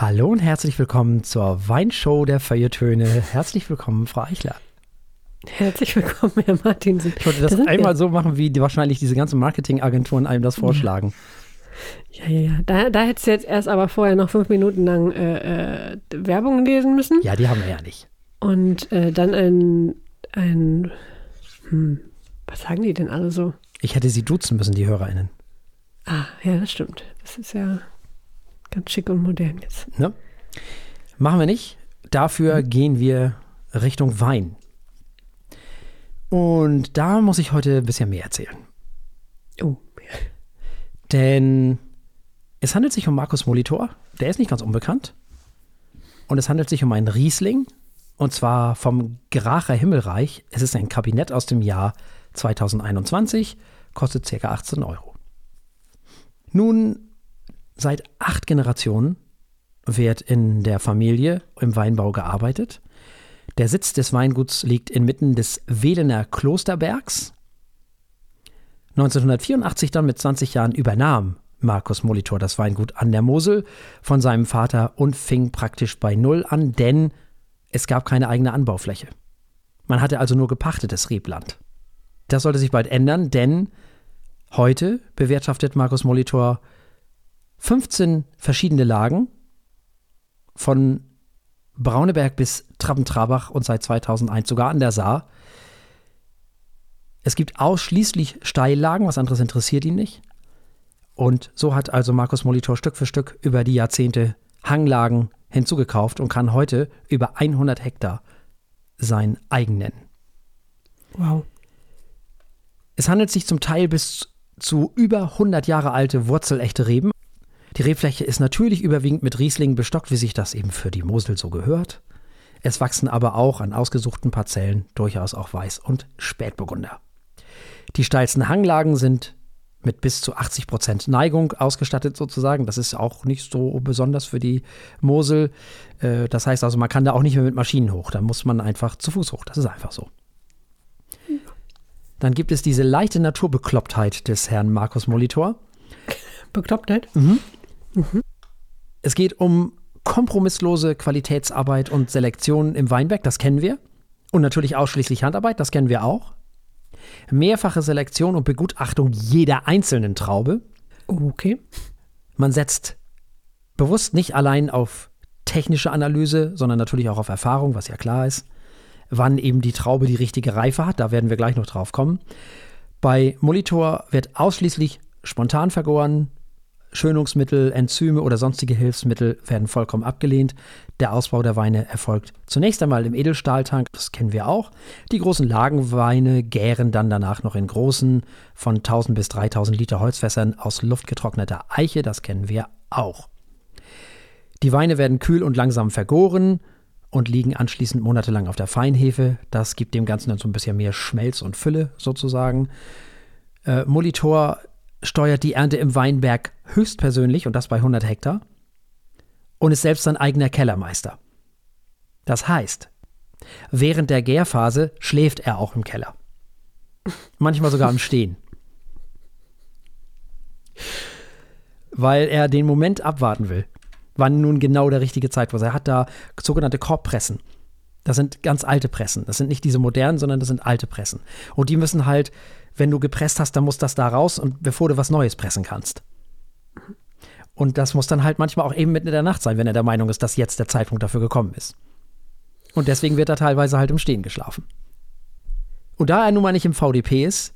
Hallo und herzlich willkommen zur Weinshow der Feuilletöne. Herzlich willkommen, Frau Eichler. Herzlich willkommen, Herr Martin. Ich wollte das Da einmal wir. so machen, wie die, wahrscheinlich diese ganzen Marketingagenturen einem das vorschlagen. Ja, ja, ja. Da, da hättest du jetzt erst aber vorher noch fünf Minuten lang äh, äh, Werbung lesen müssen Ja, die haben wir ja nicht. und äh, dann ein, ein hm, was sagen die denn alle so? Ich hätte sie duzen müssen, die HörerInnen. Ah, ja, das stimmt. Das ist ja ganz schick und modern jetzt. Ne? Machen wir nicht. Dafür gehen wir Richtung Wein. Und da muss ich heute ein bisschen mehr erzählen. Oh, Denn es handelt sich um Markus Molitor. Der ist nicht ganz unbekannt. Und es handelt sich um einen Riesling. Und zwar vom Gracher Himmelreich. Es ist ein Kabinett aus dem Jahr 2021. Kostet ca. 18 Euro. Nun, seit acht Generationen wird in der Familie im Weinbau gearbeitet. Der Sitz des Weinguts liegt inmitten des Welener Klosterbergs. 1984 dann mit 20 Jahren übernahm Markus Molitor das Weingut an der Mosel von seinem Vater und fing praktisch bei Null an, denn es gab keine eigene Anbaufläche. Man hatte also nur gepachtetes Rebland. Das sollte sich bald ändern, denn heute bewirtschaftet Markus Molitor 15 verschiedene Lagen von Brauneberg bis Trabben-Trabach und seit 2001 sogar an der Saar. Es gibt ausschließlich Steillagen, was anderes interessiert ihn nicht. Und so hat also Markus Molitor Stück für Stück über die Jahrzehnte Hanglagen hinzugekauft und kann heute über 100 Hektar sein eigen nennen. wow. Es handelt sich zum Teil bis zu über 100 Jahre alte wurzelechte Reben. Die Rebfläche ist natürlich überwiegend mit Rieslingen bestockt, wie sich das eben für die Mosel so gehört. Es wachsen aber auch an ausgesuchten Parzellen durchaus auch Weiß- und Spätburgunder. Die steilsten Hanglagen sind mit bis zu 80 Prozent Neigung ausgestattet sozusagen. Das ist auch nicht so besonders für die Mosel. Äh, Das heißt also, man kann da auch nicht mehr mit Maschinen hoch. Da muss man einfach zu Fuß hoch. Das ist einfach so. Dann gibt es diese leichte Naturbeklopptheit des Herrn Markus Molitor. Beklopptheit? Es geht um kompromisslose Qualitätsarbeit und Selektion im Weinberg, das kennen wir. Und natürlich ausschließlich Handarbeit, das kennen wir auch. Mehrfache Selektion und Begutachtung jeder einzelnen Traube. Okay. Man setzt bewusst nicht allein auf technische Analyse, sondern natürlich auch auf Erfahrung, was ja klar ist, wann eben die Traube die richtige Reife hat. Da werden wir gleich noch drauf kommen. Bei Molitor wird ausschließlich spontan vergoren. Schönungsmittel, Enzyme oder sonstige Hilfsmittel werden vollkommen abgelehnt. Der Ausbau der Weine erfolgt zunächst einmal im Edelstahltank, das kennen wir auch. Die großen Lagenweine gären dann danach noch in großen von 1000 bis 3000 Liter Holzfässern aus luftgetrockneter Eiche, das kennen wir auch. Die Weine werden kühl und langsam vergoren und liegen anschließend monatelang auf der Feinhefe. Das gibt dem Ganzen dann so ein bisschen mehr Schmelz und Fülle sozusagen. Äh, Molitor steuert die Ernte im Weinberg höchstpersönlich und das bei 100 Hektar und ist selbst sein eigener Kellermeister. Das heißt, während der Gärphase schläft er auch im Keller. Manchmal sogar im Stehen. Weil er den Moment abwarten will, wann nun genau der richtige Zeitpunkt ist. Er hat da sogenannte Korbpressen. Das sind ganz alte Pressen. Das sind nicht diese modernen, sondern das sind alte Pressen. Und die müssen halt, wenn du gepresst hast, dann muss das da raus und bevor du was Neues pressen kannst. Und das muss dann halt manchmal auch eben mitten in der Nacht sein, wenn er der Meinung ist, dass jetzt der Zeitpunkt dafür gekommen ist. Und deswegen wird er teilweise halt im Stehen geschlafen. Und da er nun mal nicht im VDP ist,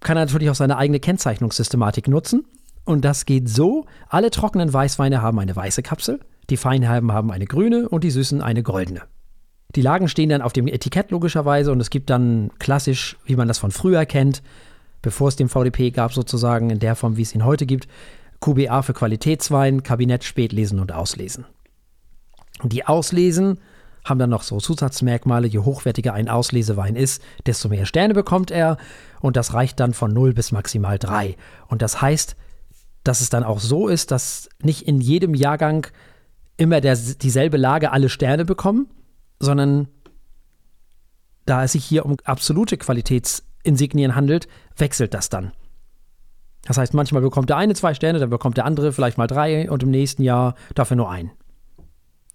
kann er natürlich auch seine eigene Kennzeichnungssystematik nutzen. Und das geht so: alle trockenen Weißweine haben eine weiße Kapsel, die Feinherben haben eine grüne und die Süßen eine goldene. Die Lagen stehen dann auf dem Etikett logischerweise und es gibt dann klassisch, wie man das von früher kennt, bevor es den VDP gab, sozusagen in der Form, wie es ihn heute gibt, QBA für Qualitätswein, Kabinett, Spätlesen und Auslesen. Die Auslesen haben dann noch so Zusatzmerkmale. Je hochwertiger ein Auslesewein ist, desto mehr Sterne bekommt er. Und das reicht dann von 0 bis maximal 3. Und das heißt, dass es dann auch so ist, dass nicht in jedem Jahrgang immer der, dieselbe Lage alle Sterne bekommen, sondern da es sich hier um absolute Qualitätsinsignien handelt, wechselt das dann. Das heißt, manchmal bekommt der eine zwei Sterne, dann bekommt der andere vielleicht mal drei und im nächsten Jahr dafür nur einen.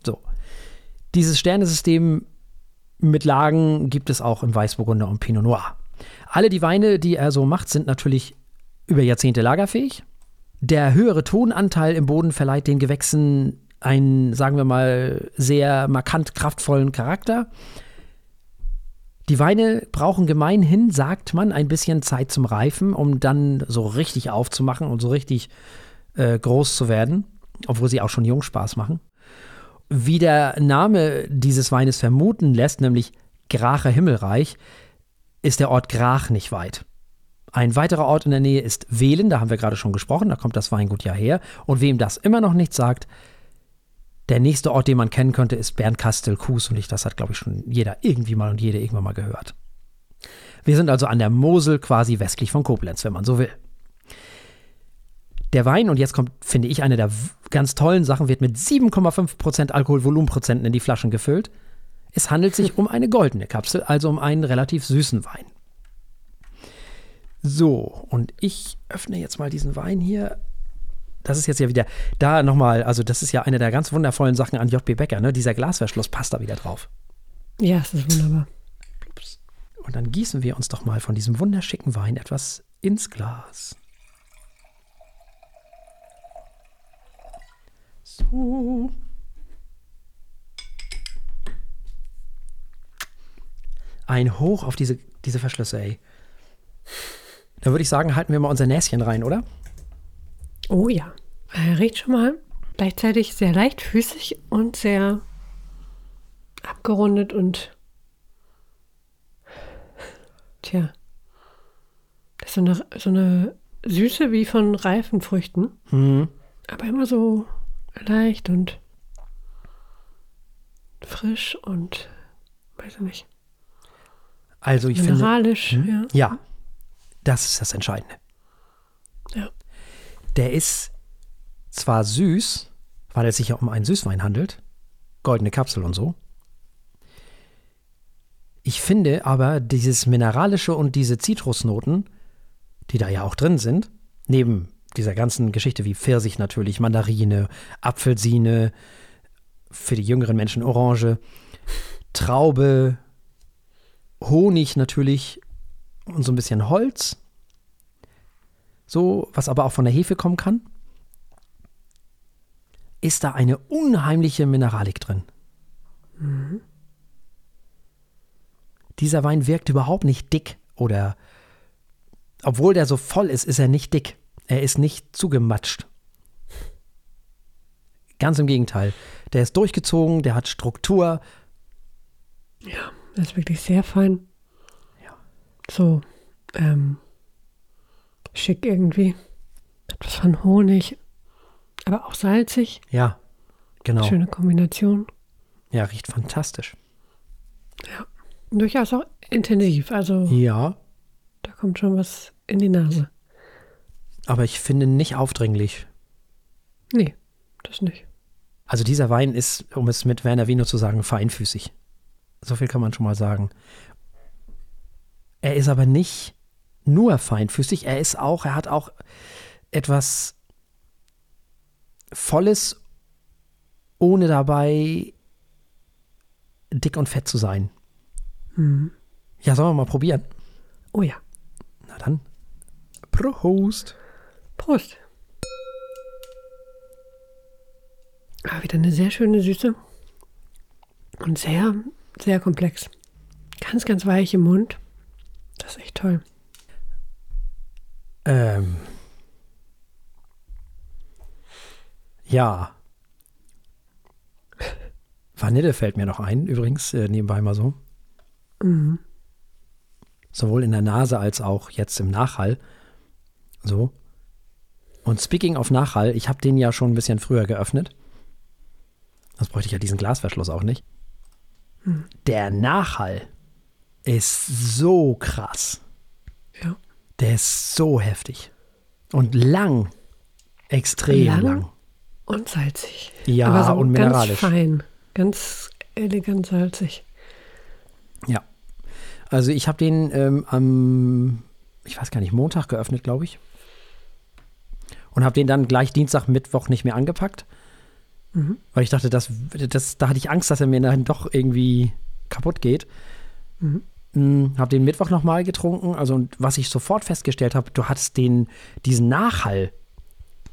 So. Dieses Sternesystem mit Lagen gibt es auch im Weißburgunder und Pinot Noir. Alle die Weine, die er so macht, sind natürlich über Jahrzehnte lagerfähig. Der höhere Tonanteil im Boden verleiht den Gewächsen einen, sagen wir mal, sehr markant kraftvollen Charakter. Die Weine brauchen gemeinhin, sagt man, ein bisschen Zeit zum Reifen, um dann so richtig aufzumachen und so richtig äh, groß zu werden, obwohl sie auch schon jung Spaß machen. Wie der Name dieses Weines vermuten lässt, nämlich Gracher Himmelreich, ist der Ort Grach nicht weit. Ein weiterer Ort in der Nähe ist Wehlen, da haben wir gerade schon gesprochen, da kommt das Weingut ja her. Und wem das immer noch nichts sagt, der nächste Ort, den man kennen könnte, ist Bernkastel-Kues und ich, das hat, glaube ich, schon jeder irgendwie mal und jede irgendwann mal gehört. Wir sind also an der Mosel, quasi westlich von Koblenz, wenn man so will. Der Wein, und jetzt kommt, finde ich, eine der ganz tollen Sachen, wird mit 7,5% Alkoholvolumenprozenten in die Flaschen gefüllt. Es handelt sich um eine goldene Kapsel, also um einen relativ süßen Wein. So, und ich öffne jetzt mal diesen Wein hier. Das ist jetzt ja wieder, da nochmal, also das ist ja eine der ganz wundervollen Sachen an JB Becker, ne? Dieser Glasverschluss passt da wieder drauf. Ja, es ist wunderbar. Und dann gießen wir uns doch mal von diesem wunderschicken Wein etwas ins Glas. So. Ein Hoch auf diese, diese Verschlüsse, ey. Da würde ich sagen, halten wir mal unser Näschen rein, oder? Oh ja. Er riecht schon mal gleichzeitig sehr leichtfüßig und sehr abgerundet und tja. Das ist so eine, so eine Süße wie von reifen Früchten. Mhm. Aber immer so leicht und frisch und weiß ich nicht. Also ich finde. Mineralisch, Hm? ja. Ja, das ist das Entscheidende. Ja. Der ist zwar süß, weil es sich ja um einen Süßwein handelt, goldene Kapsel und so. Ich finde aber dieses Mineralische und diese Zitrusnoten, die da ja auch drin sind, neben dieser ganzen Geschichte wie Pfirsich natürlich, Mandarine, Apfelsine, für die jüngeren Menschen Orange, Traube, Honig natürlich und so ein bisschen Holz. So, was aber auch von der Hefe kommen kann. Ist da eine unheimliche Mineralik drin. Dieser Wein wirkt überhaupt nicht dick oder obwohl der so voll ist, ist er nicht dick. Er ist nicht zugematscht. Ganz im Gegenteil. Der ist durchgezogen, der hat Struktur. Ja, das ist wirklich sehr fein. Ja. So, ähm, schick irgendwie. Etwas von Honig, aber auch salzig. Ja, genau. Schöne Kombination. Ja, riecht fantastisch. Durchaus auch intensiv. Also Ja, da kommt schon was in die Nase. aber ich finde nicht aufdringlich. Nee, das nicht. Also dieser Wein ist, um es mit Werner Vino zu sagen, feinfüßig. So viel kann man schon mal sagen. Er ist aber nicht nur feinfüßig, er ist auch, er hat auch etwas Volles, ohne dabei dick und fett zu sein. Ja, sollen wir mal probieren? Oh ja. Na dann. Prost. Prost. Ah, wieder eine sehr schöne Süße. Und sehr, sehr komplex. Ganz, ganz weich im Mund. Das ist echt toll. Ähm. Ja. Vanille fällt mir noch ein, übrigens, äh, nebenbei mal so. Sowohl in der Nase als auch jetzt im Nachhall. So. Und speaking of Nachhall, ich habe den ja schon ein bisschen früher geöffnet. Das bräuchte ich ja diesen Glasverschluss auch nicht. Der Nachhall ist so krass. Der ist so heftig. Und lang. Extrem lang. Lang? Und salzig. Ja, Aber so und mineralisch. Ganz fein. Ganz elegant salzig. Ja. Also ich habe den ähm, am, ich weiß gar nicht, Montag geöffnet, glaube ich. und habe den dann gleich Dienstag, Mittwoch nicht mehr angepackt. Weil ich dachte, das, das, da hatte ich Angst, dass er mir dann doch irgendwie kaputt geht. Mhm. Habe den Mittwoch nochmal getrunken. Also, und was ich sofort festgestellt habe, du hattest den, diesen Nachhall,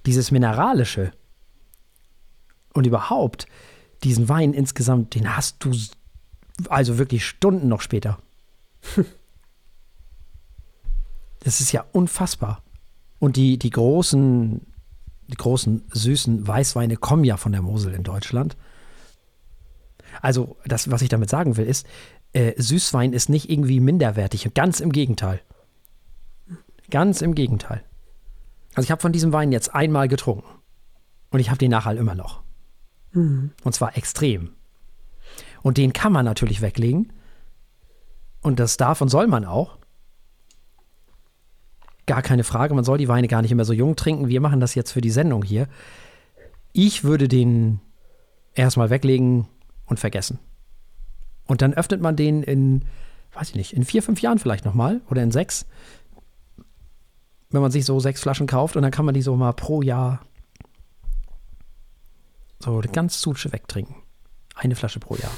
dieses Mineralische und überhaupt diesen Wein insgesamt, den hast du also wirklich Stunden noch später. Das ist ja unfassbar. Und die, die großen, die großen süßen Weißweine kommen ja von der Mosel in Deutschland. Also, das, was ich damit sagen will, ist, äh, Süßwein ist nicht irgendwie minderwertig. Ganz im Gegenteil. Ganz im Gegenteil. Also, ich habe von diesem Wein jetzt einmal getrunken. Und ich habe den Nachhall immer noch. Und zwar extrem. Und den kann man natürlich weglegen. Und das darf und soll man auch. Gar keine Frage, man soll die Weine gar nicht immer so jung trinken. Wir machen das jetzt für die Sendung hier. Ich würde den erstmal weglegen und vergessen. Und dann öffnet man den in, weiß ich nicht, in vier, fünf Jahren vielleicht nochmal oder in sechs. Wenn man sich so sechs Flaschen kauft und dann kann man die so mal pro Jahr so ganz Suche wegtrinken. Eine Flasche pro Jahr.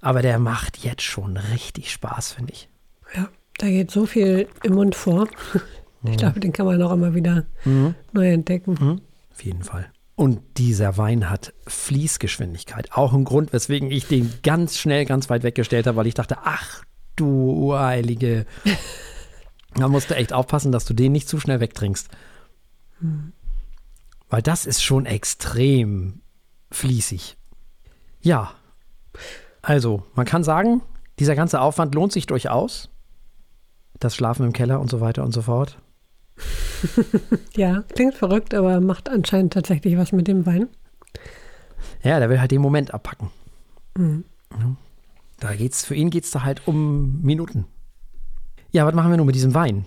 Aber der macht jetzt schon richtig Spaß, finde ich. Ja, da geht so viel im Mund vor. Ich glaube, den kann man auch immer wieder neu entdecken. Auf jeden Fall. Und dieser Wein hat Fließgeschwindigkeit. Auch ein Grund, weswegen ich den ganz schnell ganz weit weggestellt habe, weil ich dachte, ach du Heilige. Da musst du echt aufpassen, dass du den nicht zu schnell wegtrinkst. Weil das ist schon extrem fließig. Ja. Also, man kann sagen, dieser ganze Aufwand lohnt sich durchaus. Das Schlafen im Keller und so weiter und so fort. Ja, klingt verrückt, aber macht anscheinend tatsächlich was mit dem Wein. Ja, der will halt den Moment abpacken. Ja. Da geht's, für ihn geht es da halt um Minuten. Ja, was machen wir nun mit diesem Wein?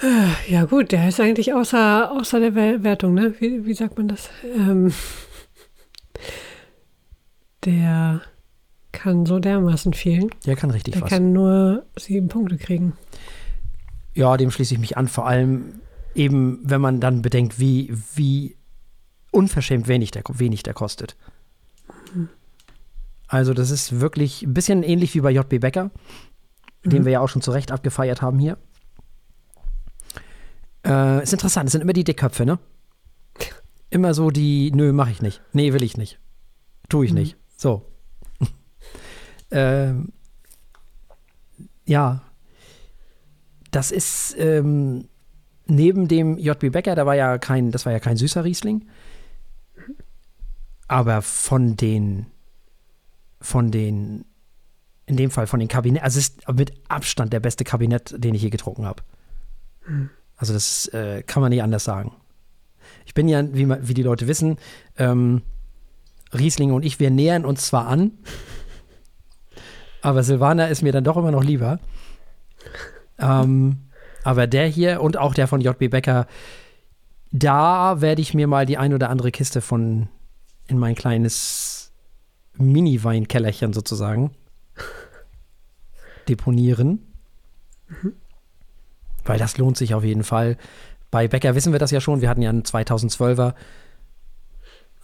Ja, gut, der ist eigentlich außer, außer der Wer- Wertung, ne? Wie, wie sagt man das? Ähm, der kann so dermaßen viel. Der kann richtig Der was. kann nur sieben Punkte kriegen. Ja, dem schließe ich mich an. Vor allem eben, wenn man dann bedenkt, wie, wie unverschämt wenig der, wenig der kostet. Also, das ist wirklich ein bisschen ähnlich wie bei JB Becker, den wir ja auch schon zu Recht abgefeiert haben hier. Äh, ist interessant, es sind immer die Dickköpfe, ne? Immer so die, nö, mach ich nicht. Nee, will ich nicht. Tu ich nicht. So. ähm, ja, das ist ähm, neben dem JB Becker, da war ja kein, das war ja kein süßer Riesling. Aber von den, von den, in dem Fall von den Kabinett, also es ist mit Abstand der beste Kabinett, den ich je getrunken habe. Also das äh, kann man nicht anders sagen. Ich bin ja, wie, man, wie die Leute wissen, ähm, Riesling und ich, wir nähern uns zwar an, aber Silvaner ist mir dann doch immer noch lieber. Ähm, aber der hier und auch der von JB Becker, da werde ich mir mal die ein oder andere Kiste von in mein kleines Mini-Weinkellerchen sozusagen deponieren. Weil das lohnt sich auf jeden Fall. Bei Becker wissen wir das ja schon. Wir hatten ja einen 2012er.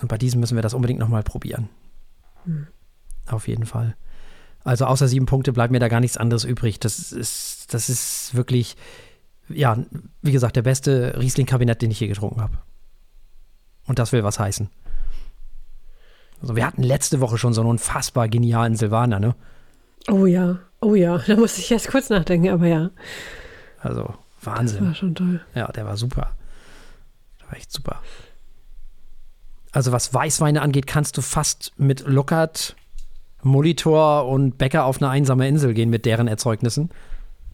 Und bei diesem müssen wir das unbedingt nochmal probieren. Auf jeden Fall. Also außer sieben Punkte bleibt mir da gar nichts anderes übrig. Das ist, das ist wirklich, ja, wie gesagt, der beste Riesling-Kabinett, den ich je getrunken habe. Und das will was heißen. Also wir hatten letzte Woche schon so einen unfassbar genialen Silvaner, ne? Oh ja, oh ja, da muss ich erst kurz nachdenken, aber ja, Also das Wahnsinn. war schon toll. Ja, der war super. Der war echt super. Also was Weißweine angeht, kannst du fast mit Luckert, Molitor und Bäcker auf eine einsame Insel gehen mit deren Erzeugnissen.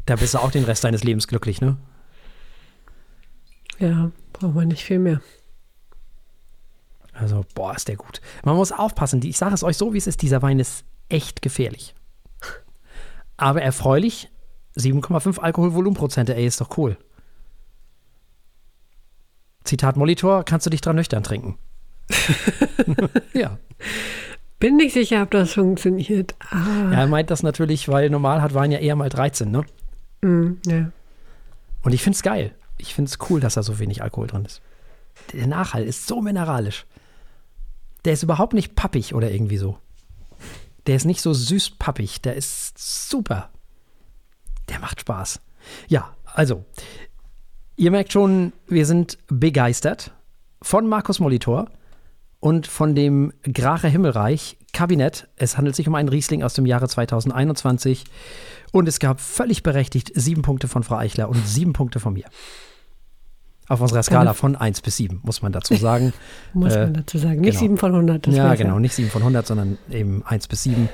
Da bist du auch den Rest deines Lebens glücklich, ne? Ja, braucht man nicht viel mehr. Also, boah, ist der gut. Man muss aufpassen. Ich sage es euch so, wie es ist. Dieser Wein ist echt gefährlich. Aber erfreulich. 7,5 Alkoholvolumenprozente, ey, ist doch cool. Zitat Molitor, kannst du dich dran nüchtern trinken. ja. Bin nicht sicher, ob das funktioniert. Ah, Er meint das natürlich, weil normal hat Wein ja eher mal 13, ne? mm, ja. Und ich find's geil. ich finde es cool, dass da so wenig Alkohol drin ist. Der Nachhall ist so mineralisch. Der ist überhaupt nicht pappig oder irgendwie so. Der ist nicht so süß pappig. Der ist super. Der macht Spaß. Ja, also, ihr merkt schon, wir sind begeistert von Markus Molitor und von dem Grache Himmelreich Kabinett. Es handelt sich um einen Riesling aus dem Jahre 2021 und es gab völlig berechtigt sieben Punkte von Frau Eichler und sieben Punkte von mir. Auf unserer Skala von 1 bis 7, muss man dazu sagen. muss äh, man dazu sagen. Nicht genau. 7 von 100. ja, genau, nicht 7 von 100, sondern eben 1 bis 7.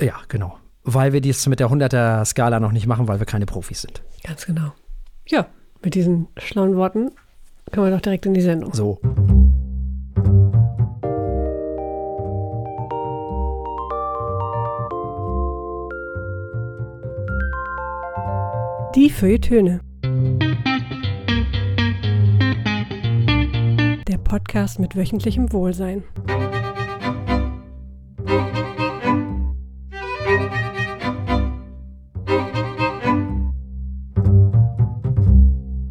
Ja, genau. Weil wir dies mit der 100er Skala noch nicht machen, weil wir keine Profis sind. Ganz genau. Ja, mit diesen schlauen Worten können wir doch direkt in die Sendung. So. Die Feuilletöne. Der Podcast mit wöchentlichem Wohlsein.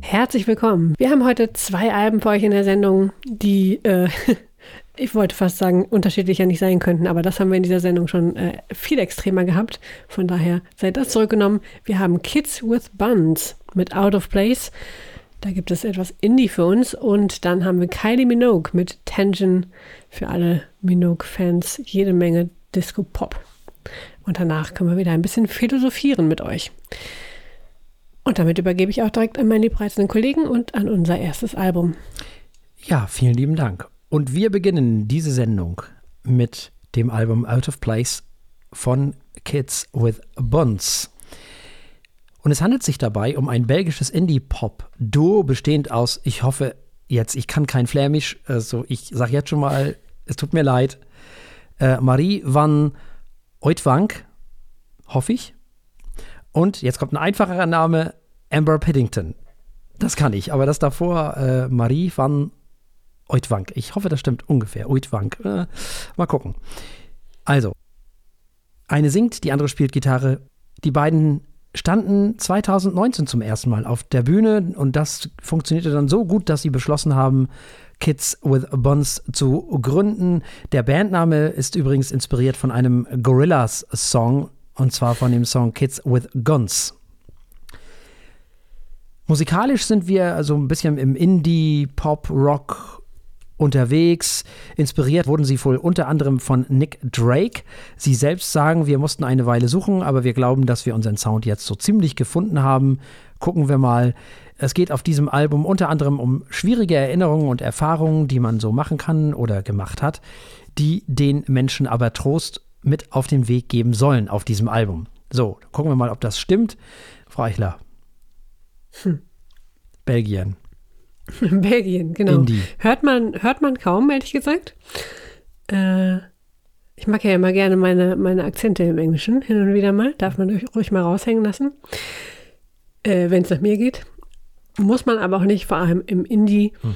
Herzlich willkommen. Wir haben heute zwei Alben für euch in der Sendung, die äh, ich wollte fast sagen, unterschiedlicher nicht sein könnten, aber das haben wir in dieser Sendung schon äh, viel extremer gehabt. Von daher seid das zurückgenommen. Wir haben Kids with Buns mit Out of Place. Da gibt es etwas Indie für uns. Und dann haben wir Kylie Minogue mit Tension für alle Minogue-Fans. Jede Menge Disco-Pop. Und danach können wir wieder ein bisschen philosophieren mit euch. Und damit übergebe ich auch direkt an meine liebreizenden Kollegen und an unser erstes Album. Ja, vielen lieben Dank. Und wir beginnen diese Sendung mit dem Album Out of Place von Kids with Buns. Und es handelt sich dabei um ein belgisches Indie-Pop-Duo, bestehend aus, ich hoffe jetzt, ich kann kein Flämisch, also ich sage jetzt schon mal, es tut mir leid, äh, Marie van Oitwank, hoffe ich. Und jetzt kommt ein einfacherer Name, Amber Piddington. Das kann ich, aber das davor, äh, Marie van Oitwank. Ich hoffe, das stimmt ungefähr. Oitwank. Äh, mal gucken. Also, eine singt, die andere spielt Gitarre. Die beiden standen 2019 zum ersten Mal auf der Bühne und das funktionierte dann so gut, dass sie beschlossen haben, Kids with Buns zu gründen. Der Bandname ist übrigens inspiriert von einem Gorillas-Song und zwar von dem Song Kids with Guns. Musikalisch sind wir also ein bisschen im Indie, Pop, Rock, unterwegs. Inspiriert wurden sie wohl unter anderem von Nick Drake. Sie selbst sagen, wir mussten eine Weile suchen, aber wir glauben, dass wir unseren Sound jetzt so ziemlich gefunden haben. Gucken wir mal. Es geht auf diesem Album unter anderem um schwierige Erinnerungen und Erfahrungen, die man so machen kann oder gemacht hat, die den Menschen aber Trost mit auf den Weg geben sollen auf diesem Album. So, gucken wir mal, ob das stimmt. Frau Eichler. Hm. Belgien. Belgien, genau. Indie. Hört man, hört man kaum, ehrlich gesagt. Äh, ich mag ja immer gerne meine, meine Akzente im Englischen, hin und wieder mal. Darf man ruhig mal raushängen lassen, äh, wenn es nach mir geht. Muss man aber auch nicht, vor allem im Indie. Hm.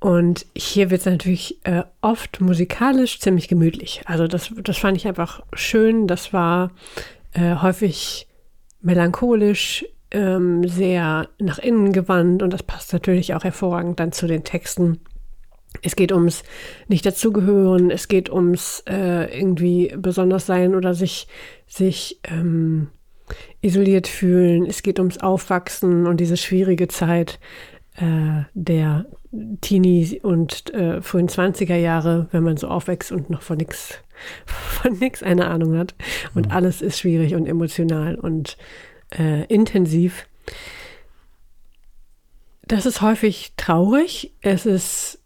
Und hier wird es natürlich äh, oft musikalisch ziemlich gemütlich. Also das, das fand ich einfach schön. Das war äh, häufig melancholisch, ähm, sehr nach innen gewandt und das passt natürlich auch hervorragend dann zu den Texten. Es geht ums nicht dazugehören, es geht ums äh, irgendwie besonders sein oder sich, sich ähm, isoliert fühlen, es geht ums Aufwachsen und diese schwierige Zeit äh, der Teenie und äh, frühen 20er Jahre, wenn man so aufwächst und noch von nichts von nix eine Ahnung hat. Und mhm. alles ist schwierig und emotional und äh, intensiv. Das ist häufig traurig. Es ist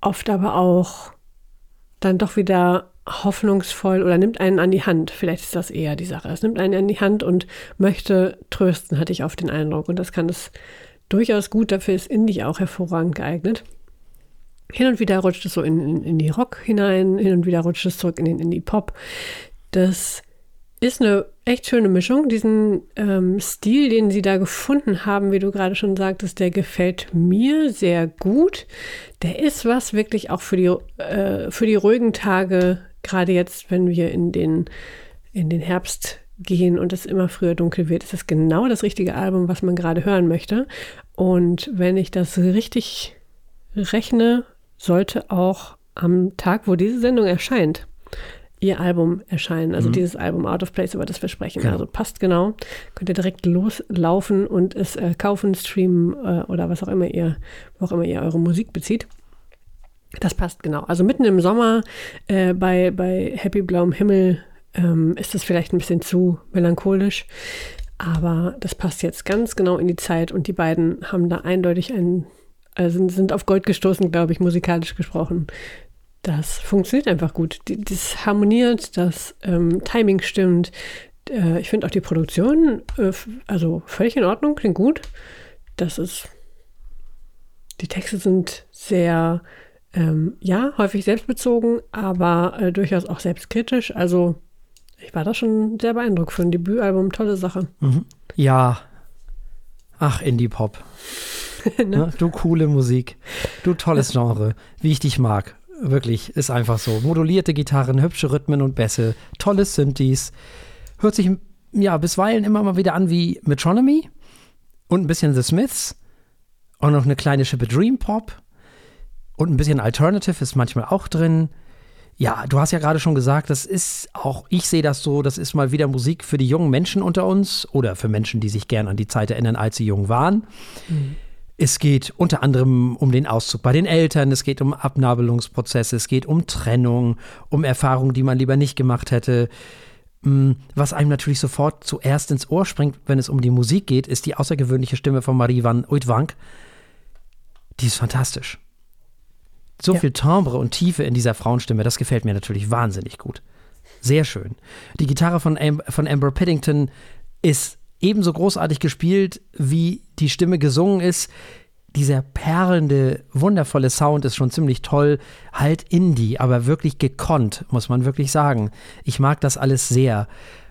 oft aber auch dann doch wieder hoffnungsvoll oder nimmt einen an die Hand. Vielleicht ist das eher die Sache. Es nimmt einen an die Hand und möchte trösten, hatte ich oft den Eindruck. Und das kann es durchaus gut. Dafür ist Indie auch hervorragend geeignet. Hin und wieder rutscht es so in, in, in die Rock hinein, hin und wieder rutscht es zurück in den Indie-Pop. Das ist eine echt schöne Mischung. Diesen ähm, Stil, den sie da gefunden haben, wie du gerade schon sagtest, der gefällt mir sehr gut. Der ist was wirklich auch für die, äh, für die ruhigen Tage, gerade jetzt, wenn wir in den, in den Herbst gehen und es immer früher dunkel wird, ist es genau das richtige Album, was man gerade hören möchte. Und wenn ich das richtig rechne, sollte auch am Tag, wo diese Sendung erscheint, ihr Album erscheinen. Also mhm. dieses Album Out of Place, über das wir sprechen. Genau. Also passt genau. Könnt ihr direkt loslaufen und es äh, kaufen, streamen äh, oder was auch immer ihr, wo auch immer ihr eure Musik bezieht. Das passt genau. Also mitten im Sommer äh, bei, bei Happy Blauem Himmel ähm, ist das vielleicht ein bisschen zu melancholisch. Aber das passt jetzt ganz genau in die Zeit und die beiden haben da eindeutig einen, also sind auf Gold gestoßen, glaube ich, musikalisch gesprochen. Das funktioniert einfach gut. Das harmoniert, das ähm, Timing stimmt. Äh, ich finde auch die Produktion, äh, also völlig in Ordnung, klingt gut. Das ist, die Texte sind sehr, ähm, ja, häufig selbstbezogen, aber äh, durchaus auch selbstkritisch. Also ich war da schon sehr beeindruckt für ein Debütalbum. Tolle Sache. Mhm. Ja. Ach, Indie-Pop. ne? ne? Du coole Musik. Du tolles Genre. Wie ich dich mag. Wirklich, ist einfach so. Modulierte Gitarren, hübsche Rhythmen und Bässe, tolle Synthes. Hört sich ja bisweilen immer mal wieder an wie Metronomy und ein bisschen The Smiths und noch eine kleine Schippe Dream Pop und ein bisschen Alternative ist manchmal auch drin. Ja, du hast ja gerade schon gesagt, das ist auch, ich sehe das so, das ist mal wieder Musik für die jungen Menschen unter uns oder für Menschen, die sich gern an die Zeit erinnern, als sie jung waren. Mhm. Es geht unter anderem um den Auszug bei den Eltern, es geht um Abnabelungsprozesse, es geht um Trennung, um Erfahrungen, die man lieber nicht gemacht hätte. Mm, was einem natürlich sofort zuerst ins Ohr springt, wenn es um die Musik geht, ist die außergewöhnliche Stimme von Marie van Uitwank. Die ist fantastisch. So ja. viel Timbre und Tiefe in dieser Frauenstimme, das gefällt mir natürlich wahnsinnig gut. Sehr schön. Die Gitarre von, Am von Amber Paddington ist ebenso großartig gespielt, wie die Stimme gesungen ist. Dieser perlende, wundervolle Sound ist schon ziemlich toll. Halt Indie, aber wirklich gekonnt, muss man wirklich sagen. Ich mag das alles sehr.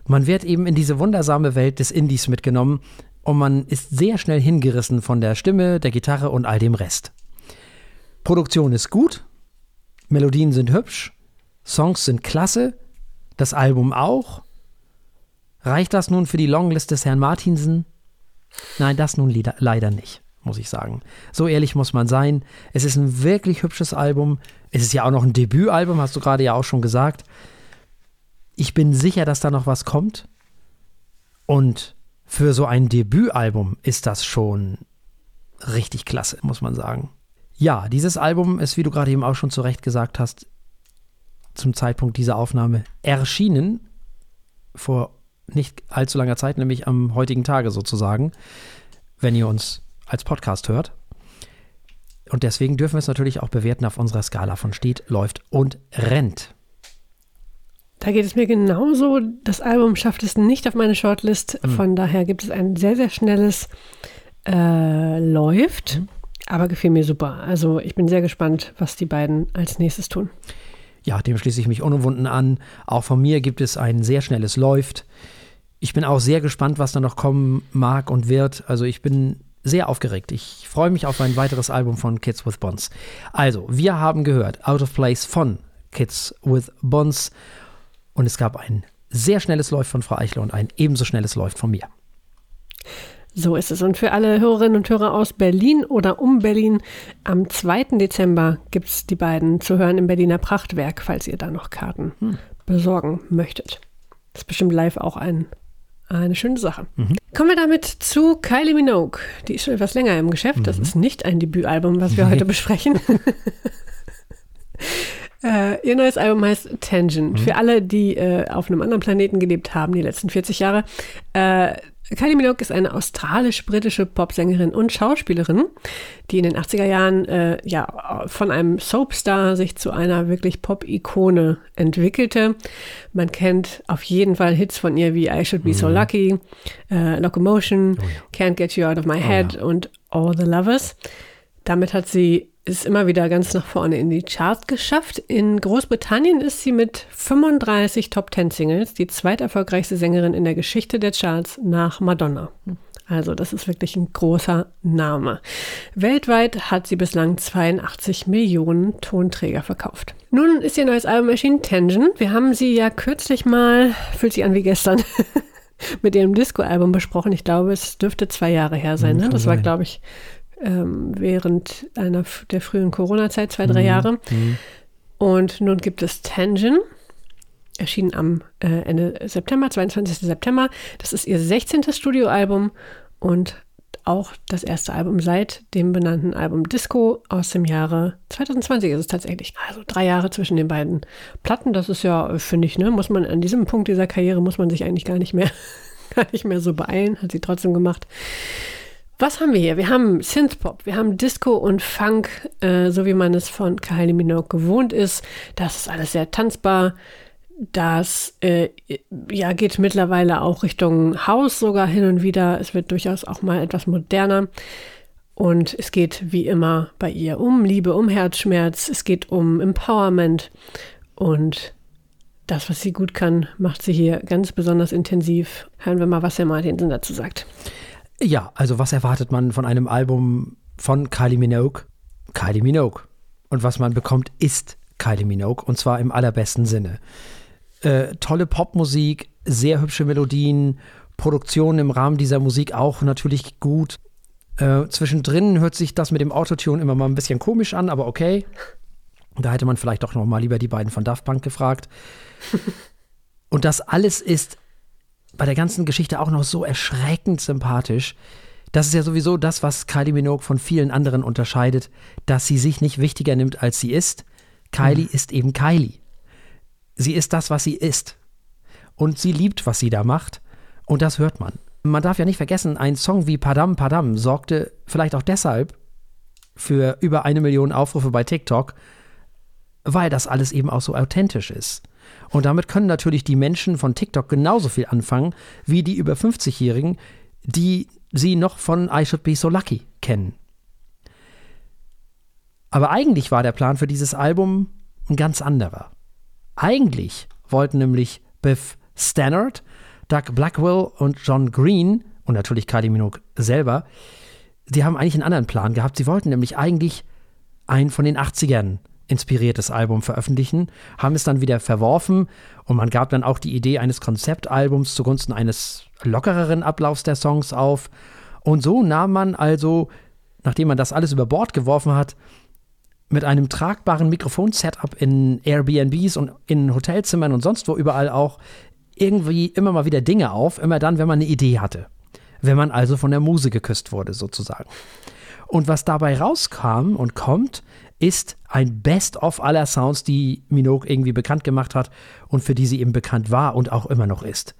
Man wird eben in diese wundersame Welt des Indies mitgenommen und man ist sehr schnell hingerissen von der Stimme, der Gitarre und all dem Rest. Produktion ist gut, Melodien sind hübsch, Songs sind klasse, das Album auch. Reicht das nun für die Longlist des Herrn Martinsen? Nein, das nun leider nicht, muss ich sagen. So ehrlich muss man sein. Es ist ein wirklich hübsches Album. Es ist ja auch noch ein Debütalbum, hast du gerade ja auch schon gesagt. Ich bin sicher, dass da noch was kommt. Und für so ein Debütalbum ist das schon richtig klasse, muss man sagen. Ja, dieses Album ist, wie du gerade eben auch schon zu Recht gesagt hast, zum Zeitpunkt dieser Aufnahme erschienen, vor nicht allzu langer Zeit, nämlich am heutigen Tage sozusagen, wenn ihr uns als Podcast hört. Und deswegen dürfen wir es natürlich auch bewerten auf unserer Skala von steht, läuft und rennt. Da geht es mir genauso. Das Album schafft es nicht auf meine Shortlist. Mhm. Von daher gibt es ein sehr, sehr schnelles äh, Läuft. Mhm aber gefiel mir super. Also ich bin sehr gespannt, was die beiden als nächstes tun. Ja, dem schließe ich mich unumwunden an. Auch von mir gibt es ein sehr schnelles Läuft. Ich bin auch sehr gespannt, was da noch kommen mag und wird. Also ich bin sehr aufgeregt. Ich freue mich auf ein weiteres Album von Kids with Bonds. Also, wir haben gehört Out of Place von Kids with Bonds und es gab ein sehr schnelles Läuft von Frau Eichler und ein ebenso schnelles Läuft von mir. So ist es. Und für alle Hörerinnen und Hörer aus Berlin oder um Berlin, am 2. Dezember gibt es die beiden zu hören im Berliner Prachtwerk, falls ihr da noch Karten hm. besorgen möchtet. Das ist bestimmt live auch ein, eine schöne Sache. Mhm. Kommen wir damit zu Kylie Minogue. Die ist schon etwas länger im Geschäft. Mhm. Das ist nicht ein Debütalbum, was wir heute besprechen. Äh, ihr neues Album heißt Tangent. Mhm. Für alle, die äh, auf einem anderen Planeten gelebt haben, die letzten 40 Jahre. Äh, Kylie Minogue ist eine australisch-britische Popsängerin und Schauspielerin, die in den 80er Jahren äh, ja, von einem Soapstar sich zu einer wirklich Pop-Ikone entwickelte. Man kennt auf jeden Fall Hits von ihr wie I Should Be mhm. So Lucky, äh, Locomotion, oh ja. Can't Get You Out of My oh Head oh ja. und All the Lovers. Damit hat sie ist immer wieder ganz nach vorne in die Charts geschafft. In Großbritannien ist sie mit 35 Top 10 Singles die zweiterfolgreichste Sängerin in der Geschichte der Charts nach Madonna. Also das ist wirklich ein großer Name. Weltweit hat sie bislang 82 Millionen Tonträger verkauft. Nun ist ihr neues Album erschienen, Tension. Wir haben sie ja kürzlich mal, fühlt sich an wie gestern, mit ihrem Disco-Album besprochen. Ich glaube, es dürfte zwei Jahre her sein. Mhm, Ne? Das war, glaube ich, ähm, während einer der frühen Corona-Zeit, zwei, drei Mhm, Jahre. mhm. Und nun gibt es Tangent, erschienen am äh, Ende September, 22. September. Das ist ihr 16. Studioalbum und auch das erste Album seit dem benannten Album Disco aus dem Jahre 2020 ist es tatsächlich. Also drei Jahre zwischen den beiden Platten. Das ist ja, finde ich, ne, muss man an diesem Punkt dieser Karriere muss man sich eigentlich gar nicht mehr, gar nicht mehr so beeilen. Hat sie trotzdem gemacht. Was haben wir hier? Wir haben Synthpop, wir haben Disco und Funk, äh, so wie man es von Kylie Minogue gewohnt ist. Das ist alles sehr tanzbar. Das äh, ja, geht mittlerweile auch Richtung Haus sogar hin und wieder. Es wird durchaus auch mal etwas moderner. Und es geht wie immer bei ihr um Liebe, um Herzschmerz. Es geht um Empowerment. Und das, was sie gut kann, macht sie hier ganz besonders intensiv. Hören wir mal, was Herr Martinsen dazu sagt. Ja, also was erwartet man von einem Album von Kylie Minogue? Kylie Minogue. Und was man bekommt, ist Kylie Minogue. Und zwar im allerbesten Sinne. Äh, tolle Popmusik, sehr hübsche Melodien, Produktion im Rahmen dieser Musik auch natürlich gut. Äh, zwischendrin hört sich das mit dem Autotune immer mal ein bisschen komisch an, aber okay. Da hätte man vielleicht doch noch mal lieber die beiden von Daft Punk gefragt. Und das alles ist bei der ganzen Geschichte auch noch so erschreckend sympathisch. Das ist ja sowieso das, was Kylie Minogue von vielen anderen unterscheidet, dass sie sich nicht wichtiger nimmt, als sie ist. Kylie ist eben Kylie. Sie ist das, was sie ist. Und sie liebt, was sie da macht. Und das hört man. Man darf ja nicht vergessen, ein Song wie Padam Padam sorgte vielleicht auch deshalb für über eine Million Aufrufe bei TikTok, weil das alles eben auch so authentisch ist. Und damit können natürlich die Menschen von TikTok genauso viel anfangen, wie die über 50-Jährigen, die sie noch von I Should Be So Lucky kennen. Aber eigentlich war der Plan für dieses Album ein ganz anderer. Eigentlich wollten nämlich Biff Stannard, Doug Blackwell und John Green und natürlich Kylie Minogue selber, die haben eigentlich einen anderen Plan gehabt. Sie wollten nämlich eigentlich ein von den 80ern inspiriertes Album veröffentlichen, haben es dann wieder verworfen und man gab dann auch die Idee eines Konzeptalbums zugunsten eines lockereren Ablaufs der Songs auf. Und so nahm man also, nachdem man das alles über Bord geworfen hat, mit einem tragbaren Mikrofon-Setup in Airbnbs und in Hotelzimmern und sonst wo überall auch irgendwie immer mal wieder Dinge auf, immer dann, wenn man eine Idee hatte. Wenn man also von der Muse geküsst wurde, sozusagen. Und was dabei rauskam und kommt, ist ein Best-of aller Sounds, die Minogue irgendwie bekannt gemacht hat und für die sie eben bekannt war und auch immer noch ist.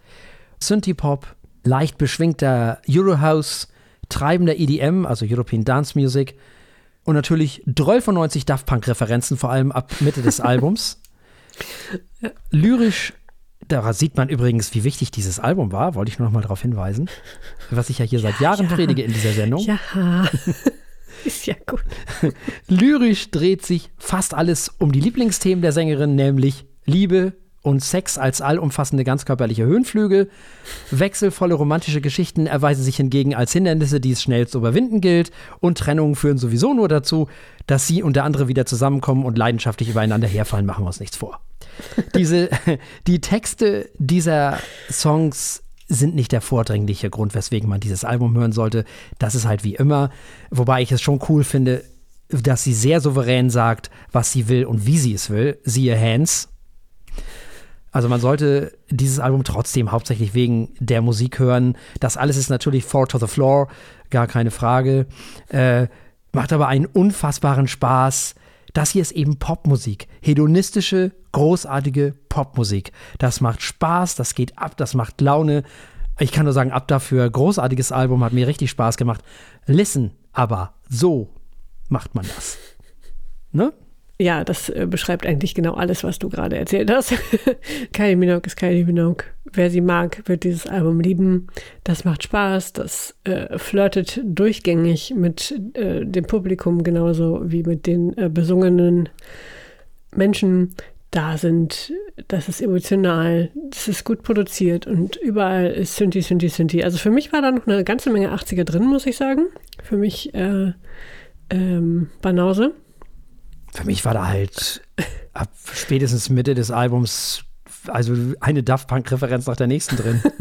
Synthie-Pop, leicht beschwingter Eurohouse, treibender EDM, also European Dance Music und natürlich 12 Daft Punk-Referenzen, vor allem ab Mitte des Albums. Lyrisch, da sieht man übrigens, wie wichtig dieses Album war, wollte ich nur noch mal darauf hinweisen, was ich ja hier seit Jahren ja. predige in dieser Sendung. Ja, ist ja gut. Lyrisch dreht sich fast alles um die Lieblingsthemen der Sängerin, nämlich Liebe und Sex als allumfassende ganzkörperliche Höhenflüge. Wechselvolle romantische Geschichten erweisen sich hingegen als Hindernisse, die es schnell zu überwinden gilt. Und Trennungen führen sowieso nur dazu, dass sie und der andere wieder zusammenkommen und leidenschaftlich übereinander herfallen, machen wir uns nichts vor. Diese, die Texte dieser Songs sind nicht der vordringliche Grund, weswegen man dieses Album hören sollte. Das ist halt wie immer. Wobei ich es schon cool finde, dass sie sehr souverän sagt, was sie will und wie sie es will. Siehe Hands. Also man sollte dieses Album trotzdem hauptsächlich wegen der Musik hören. Das alles ist natürlich Four to the Floor, gar keine Frage. Äh, macht aber einen unfassbaren Spaß. Das hier ist eben Popmusik. Hedonistische, großartige Popmusik. Das macht Spaß, das geht ab, das macht Laune. Ich kann nur sagen, ab dafür. Großartiges Album, hat mir richtig Spaß gemacht. Listen, aber so macht man das. Ne? Ja, das äh, beschreibt eigentlich genau alles, was du gerade erzählt hast. Kylie Minogue ist Kylie Minogue. Wer sie mag, wird dieses Album lieben. Das macht Spaß, das äh, flirtet durchgängig mit äh, dem Publikum genauso wie mit den äh, besungenen Menschen. Da sind, das ist emotional, das ist gut produziert und überall ist Synthi, Synthi, Synthi. Also für mich war da noch eine ganze Menge 80er drin, muss ich sagen. Für mich äh, ähm, Banause. Für mich war da halt ab spätestens Mitte des Albums also eine Daft Punk-Referenz nach der nächsten drin.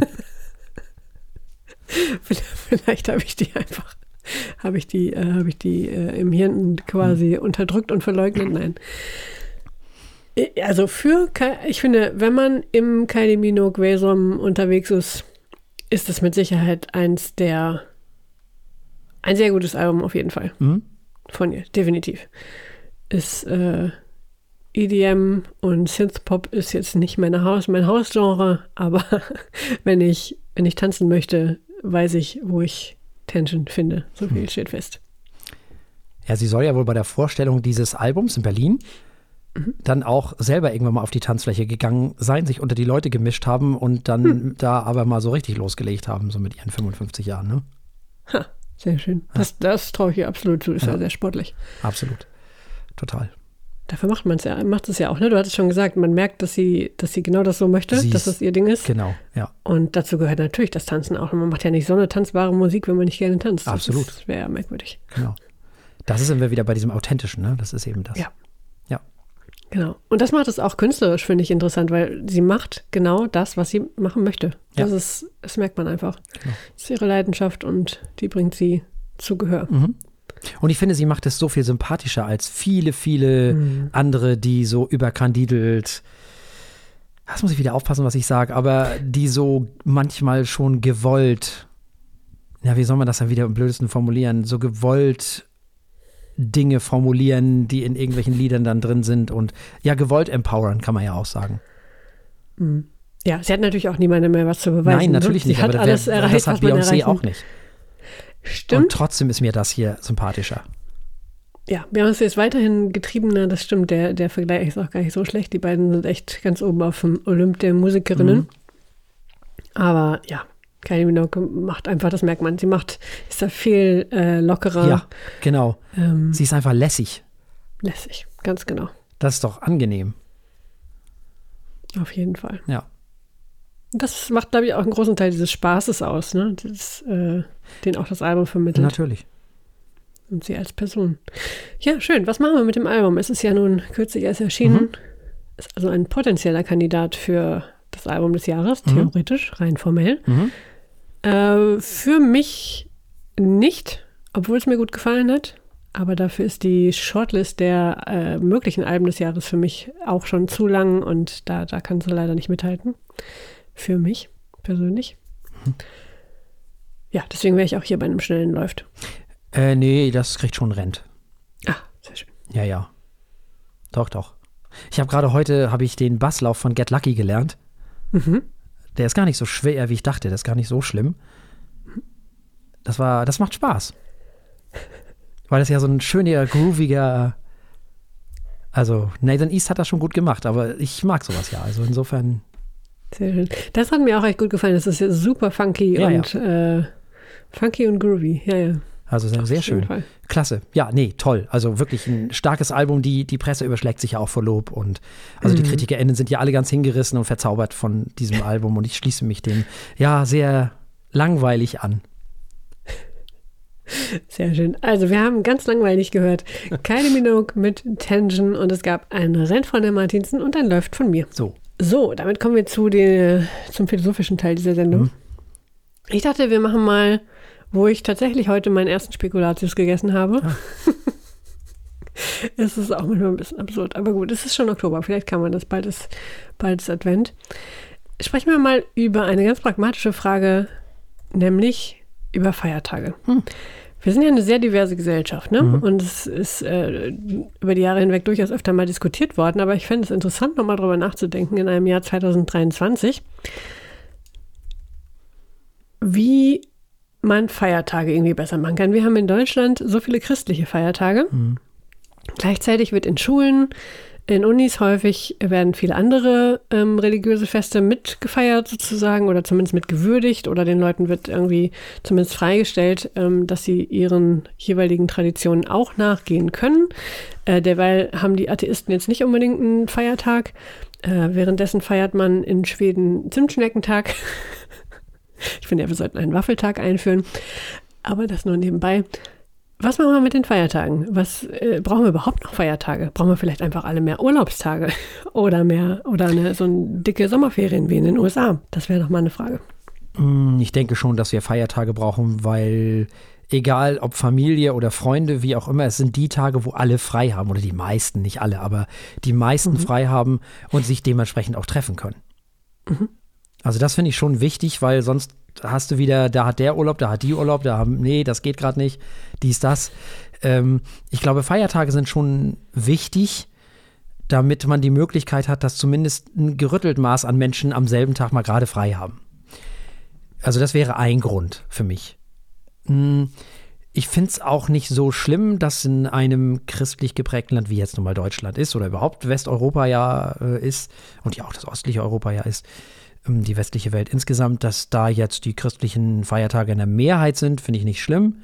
Vielleicht habe ich die einfach, habe ich die, äh, habe ich die äh, im Hirn quasi Hm. unterdrückt und verleugnet. Nein. Also für, ich finde, wenn man im Kylie Minogue Vesum unterwegs ist, ist es mit Sicherheit eins der, ein sehr gutes Album auf jeden Fall. Mhm. Von ihr, definitiv. Ist äh, EDM und Synthpop ist jetzt nicht meine Haus, mein Hausgenre, aber wenn ich, wenn ich tanzen möchte, weiß ich, wo ich Tension finde. So viel steht fest. Ja, sie soll ja wohl bei der Vorstellung dieses Albums in Berlin dann auch selber irgendwann mal auf die Tanzfläche gegangen sein, sich unter die Leute gemischt haben und dann da aber mal so richtig losgelegt haben, so mit ihren 55 Jahren, ne? Ha, sehr schön. Das, das traue ich ihr absolut zu. Ist ja. Ja. sehr sportlich. Absolut. Total. Dafür macht man es ja, macht es ja auch, ne? Du hattest schon gesagt, man merkt, dass sie, dass sie genau das so möchte, Sie dass das ihr Ding ist. Genau, ja. Und dazu gehört natürlich das Tanzen auch. Und man macht ja nicht so eine tanzbare Musik, wenn man nicht gerne tanzt. Absolut. Das wäre ja merkwürdig. Genau. Das sind wir wieder bei diesem Authentischen, ne? Das ist eben das. Ja. Genau. Und das macht es auch künstlerisch, finde ich interessant, weil sie macht genau das, was sie machen möchte. Ja. Das ist, das merkt man einfach. Genau. Das ist ihre Leidenschaft und die bringt sie zu Gehör. Mhm. Und ich finde, sie macht es so viel sympathischer als viele, viele andere, die so überkandidelt, das muss ich wieder aufpassen, was ich sage, aber die so manchmal schon gewollt, ja, wie soll man das dann wieder am blödesten formulieren, so gewollt Dinge formulieren, die in irgendwelchen Liedern dann drin sind und ja, gewollt empowern, kann man ja auch sagen. Ja, sie hat natürlich auch niemandem mehr was zu beweisen. Nein, natürlich ne? nicht, Sie hat aber alles wer, erreicht, das hat Beyoncé auch nicht. Stimmt. Und trotzdem ist mir das hier sympathischer. Ja, Beyoncé ist weiterhin getriebener, das stimmt. Der, der Vergleich ist auch gar nicht so schlecht. Die beiden sind echt ganz oben auf dem Olymp der Musikerinnen. Mhm. Aber ja, Kylie Minogue macht einfach, das merkt man. Sie macht, ist da viel äh, lockerer, Ja, genau. ähm, Sie ist einfach lässig. lässig. Ganz genau. Das ist doch angenehm. Auf jeden Fall. Ja. Das macht, glaube ich, auch einen großen Teil dieses Spaßes aus, ne? Das, äh, den auch das Album vermittelt. Natürlich. Und sie als Person. Ja, schön. Was machen wir mit dem Album? Es ist ja nun kürzlich erst erschienen. Ist also ein potenzieller Kandidat für das Album des Jahres, theoretisch, rein formell. Mhm. Äh, für mich nicht, obwohl es mir gut gefallen hat. Aber dafür ist die Shortlist der äh, möglichen Alben des Jahres für mich auch schon zu lang und da, da kann sie leider nicht mithalten. Für mich persönlich. Ja, deswegen wäre ich auch hier bei einem schnellen Läuft. Äh, nee, das kriegt schon Rent. Ah, sehr schön. Ja, ja. Doch, doch. Ich habe gerade heute habe ich den Basslauf von Get Lucky gelernt. Mhm. Der ist gar nicht so schwer, wie ich dachte. Der ist gar nicht so schlimm. Das war, das macht Spaß. Weil das ja so ein schöner, grooviger. Also, Nathan East hat das schon gut gemacht, aber ich mag sowas ja. Also insofern, Sehr schön. Das hat mir auch echt gut gefallen. Das ist ja super funky Ja, und Äh, funky und groovy. Ja, ja. Also sehr, sehr schön. Fall. Klasse. Ja, nee, toll. Also wirklich ein starkes Album. Die, die Presse überschlägt sich ja auch vor Lob. Und also die KritikerInnen sind ja alle ganz hingerissen und verzaubert von diesem Album. Und ich schließe mich dem ja sehr langweilig an. Sehr schön. Also, wir haben ganz langweilig gehört. Kylie Minogue mit Tension und es gab ein Renn von der Martinsen und ein Läuft von mir. So. So, damit kommen wir zu den, zum philosophischen Teil dieser Sendung. Mhm. Ich dachte, wir machen mal, wo ich tatsächlich heute meinen ersten Spekulatius gegessen habe. Ah. es ist auch manchmal ein bisschen absurd, aber gut, es ist schon Oktober, vielleicht kann man das, bald ist, bald ist Advent. Sprechen wir mal über eine ganz pragmatische Frage, nämlich über Feiertage. Hm. Wir sind ja eine sehr diverse Gesellschaft, ne? Mhm. Und es ist äh, über die Jahre hinweg durchaus öfter mal diskutiert worden, aber ich fände es interessant, nochmal drüber nachzudenken in einem Jahr 2023, wie man Feiertage irgendwie besser machen kann. Wir haben in Deutschland so viele christliche Feiertage. Gleichzeitig wird in Schulen, in Unis häufig werden viele andere ähm, religiöse Feste mitgefeiert sozusagen oder zumindest mitgewürdigt oder den Leuten wird irgendwie zumindest freigestellt, ähm, dass sie ihren jeweiligen Traditionen auch nachgehen können. Äh, derweil haben die Atheisten jetzt nicht unbedingt einen Feiertag. Äh, währenddessen feiert man in Schweden Zimtschneckentag. ich finde ja, wir sollten einen Waffeltag einführen. Aber das nur nebenbei. Was machen wir mit den Feiertagen? Was äh, brauchen wir überhaupt noch Feiertage? Brauchen wir vielleicht einfach alle mehr Urlaubstage oder mehr oder eine, so eine dicke Sommerferien wie in den USA? Das wäre doch mal eine Frage. Hm, Ich denke schon, dass wir Feiertage brauchen, weil egal ob Familie oder Freunde, wie auch immer, es sind die Tage, wo alle frei haben oder die meisten, nicht alle, aber die meisten frei haben und sich dementsprechend auch treffen können. Also das finde ich schon wichtig, weil sonst hast du wieder, da hat der Urlaub, da hat die Urlaub, da haben, nee, das geht gerade nicht, dies, das. Ähm, ich glaube, Feiertage sind schon wichtig, damit man die Möglichkeit hat, dass zumindest ein gerüttelt Maß an Menschen am selben Tag mal gerade frei haben. Also das wäre ein Grund für mich. Hm, Ich finde es auch nicht so schlimm, dass in einem christlich geprägten Land wie jetzt nun mal Deutschland ist oder überhaupt Westeuropa ja äh, ist und ja auch das ostliche Europa ja ist, die westliche Welt insgesamt, dass da jetzt die christlichen Feiertage in der Mehrheit sind, finde ich nicht schlimm.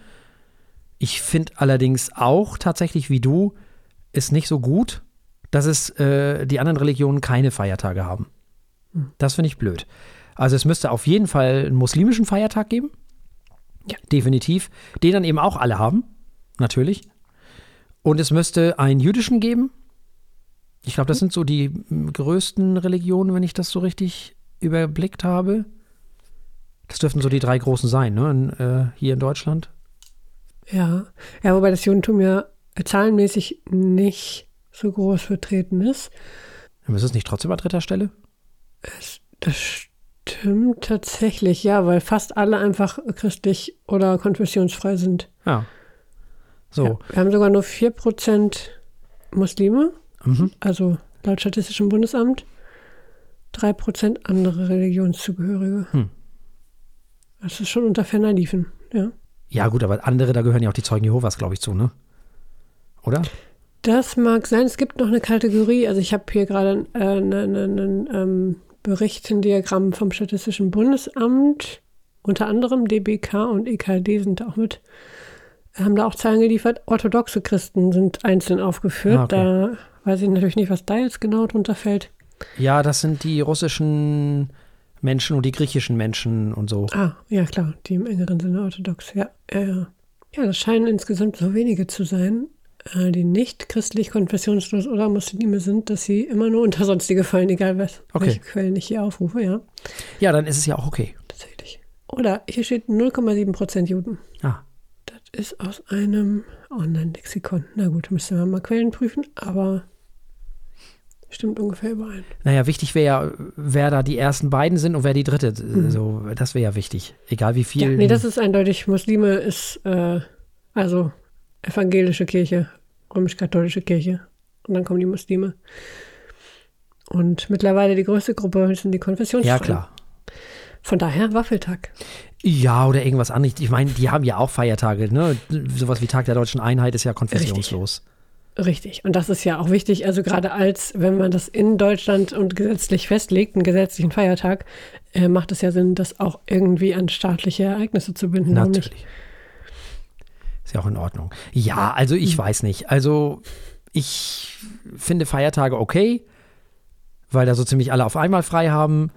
Ich finde allerdings auch tatsächlich wie du, ist nicht so gut, dass es äh, die anderen Religionen keine Feiertage haben. Das finde ich blöd. Also es müsste auf jeden Fall einen muslimischen Feiertag geben. Ja. Definitiv. Den dann eben auch alle haben. Natürlich. Und es müsste einen jüdischen geben. Ich glaube, das sind so die mm, größten Religionen, wenn ich das so richtig überblickt habe. Das dürften so die drei großen sein, ne? In, äh, hier in Deutschland. Ja. Ja, wobei das Judentum ja zahlenmäßig nicht so groß vertreten ist. Ist es nicht trotzdem an dritter Stelle? Das stimmt tatsächlich, ja, weil fast alle einfach christlich oder konfessionsfrei sind. Ja. So. Ja, wir haben sogar nur 4% Muslime, Mhm. also laut Statistischem Bundesamt. 3% andere Religionszugehörige. Hm. Das ist schon unter ferner Liefen, ja. Ja, gut, aber andere, da gehören ja auch die Zeugen Jehovas, glaube ich, zu, ne? Oder? Das mag sein. Es gibt noch eine Kategorie. Also ich habe hier gerade äh, einen ne, ne, ähm, Bericht, ein Diagramm vom Statistischen Bundesamt. Unter anderem DBK und EKD sind da auch mit, haben da auch Zahlen geliefert. Orthodoxe Christen sind einzeln aufgeführt. Ah, okay. Da weiß ich natürlich nicht, was da jetzt genau drunter fällt. Ja, das sind die russischen Menschen und die griechischen Menschen und so. Ah, ja klar, die im engeren Sinne orthodox. Ja, ja, ja. Das scheinen insgesamt so wenige zu sein, äh, die nicht christlich, konfessionslos oder Muslime sind, dass sie immer nur unter sonstige fallen, egal was, Okay. welche Quellen ich hier aufrufe, ja, Ja, dann ist es ja auch okay. tatsächlich. Oder hier steht 0,7 Prozent Juden. Ah, Das ist aus einem Online-Lexikon. Na gut, müssen wir mal Quellen prüfen, aber stimmt ungefähr überein. naja, wichtig wäre ja, wer da die ersten beiden sind und wer die dritte. So, das wäre ja wichtig. Egal wie viel. Mhm. Ja, nee, das ist eindeutig. Muslime ist äh, also evangelische Kirche, römisch-katholische Kirche. Und dann kommen die Muslime. Und mittlerweile die größte Gruppe sind die Konfessionsfreien. ja, klar. Von daher Waffeltag. Ja, oder irgendwas anderes. Ich meine, die haben ja auch Feiertage, ne? Sowas wie Tag der deutschen Einheit ist ja konfessionslos. Richtig. Und das ist ja auch wichtig. Also gerade als, wenn man das in Deutschland und gesetzlich festlegt, einen gesetzlichen Feiertag, äh, macht es ja Sinn, das auch irgendwie an staatliche Ereignisse zu binden. Natürlich. Ist ja auch in Ordnung. Ja, also ich weiß nicht. Also ich finde Feiertage okay, weil da so ziemlich alle auf einmal frei haben.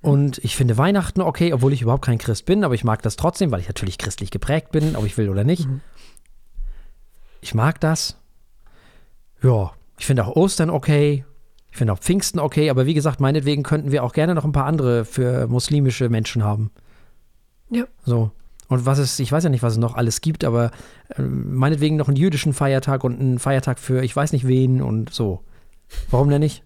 Und ich finde Weihnachten okay, obwohl ich überhaupt kein Christ bin, aber ich mag das trotzdem, weil ich natürlich christlich geprägt bin, ob ich will oder nicht. Ich mag das. Ja, ich finde auch Ostern okay. Ich finde auch Pfingsten okay, aber wie gesagt, meinetwegen könnten wir auch gerne noch ein paar andere für muslimische Menschen haben. Ja. So. Und was es, ich weiß ja nicht, was es noch alles gibt, aber äh, meinetwegen noch einen jüdischen Feiertag und einen Feiertag für ich weiß nicht wen und so. Warum denn nicht?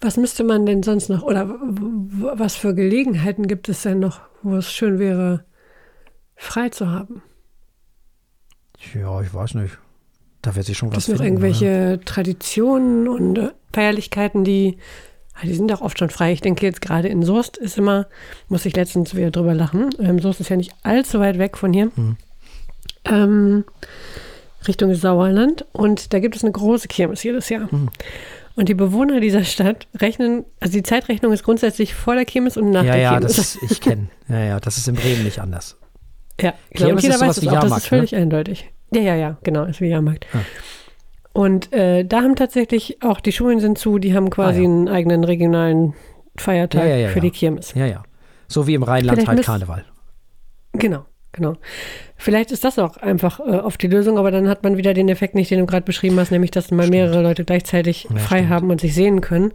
Was müsste man denn sonst noch, oder was für Gelegenheiten gibt es denn noch, wo es schön wäre, frei zu haben? Ja, ich weiß nicht. Da wird sich schon was Gibt es noch finden, ne? irgendwelche Traditionen und äh, Feierlichkeiten, die, ah, die sind doch oft schon frei. Ich denke jetzt gerade in Soest ist immer, muss ich letztens wieder drüber lachen, ähm, Soest ist ja nicht allzu weit weg von hier, Mhm. ähm, Richtung Sauerland. Und da gibt es eine große Kirmes jedes Jahr. Mhm. Und die Bewohner dieser Stadt rechnen, also die Zeitrechnung ist grundsätzlich vor der Kirmes und nach Ja, der ja, Kirmes. das ich kenne. Ja, ja, das ist in Bremen nicht anders. Ja, genau. Und Kirmes jeder ist weiß es auch, das ist völlig eindeutig. Ja, ja, ja, genau, ist wie Jahrmarkt. Ja. Und äh, da haben tatsächlich auch die Schulen sind zu, die haben quasi Ah, ja. einen eigenen regionalen Feiertag Ja, ja, für die Kirmes. Ja, ja. So wie im Rheinland Vielleicht halt müsst- Karneval. Genau, genau. Vielleicht ist das auch einfach äh, oft die Lösung, aber dann hat man wieder den Effekt nicht, den du gerade beschrieben hast, nämlich dass mal mehrere Leute gleichzeitig frei stimmt. haben und sich sehen können.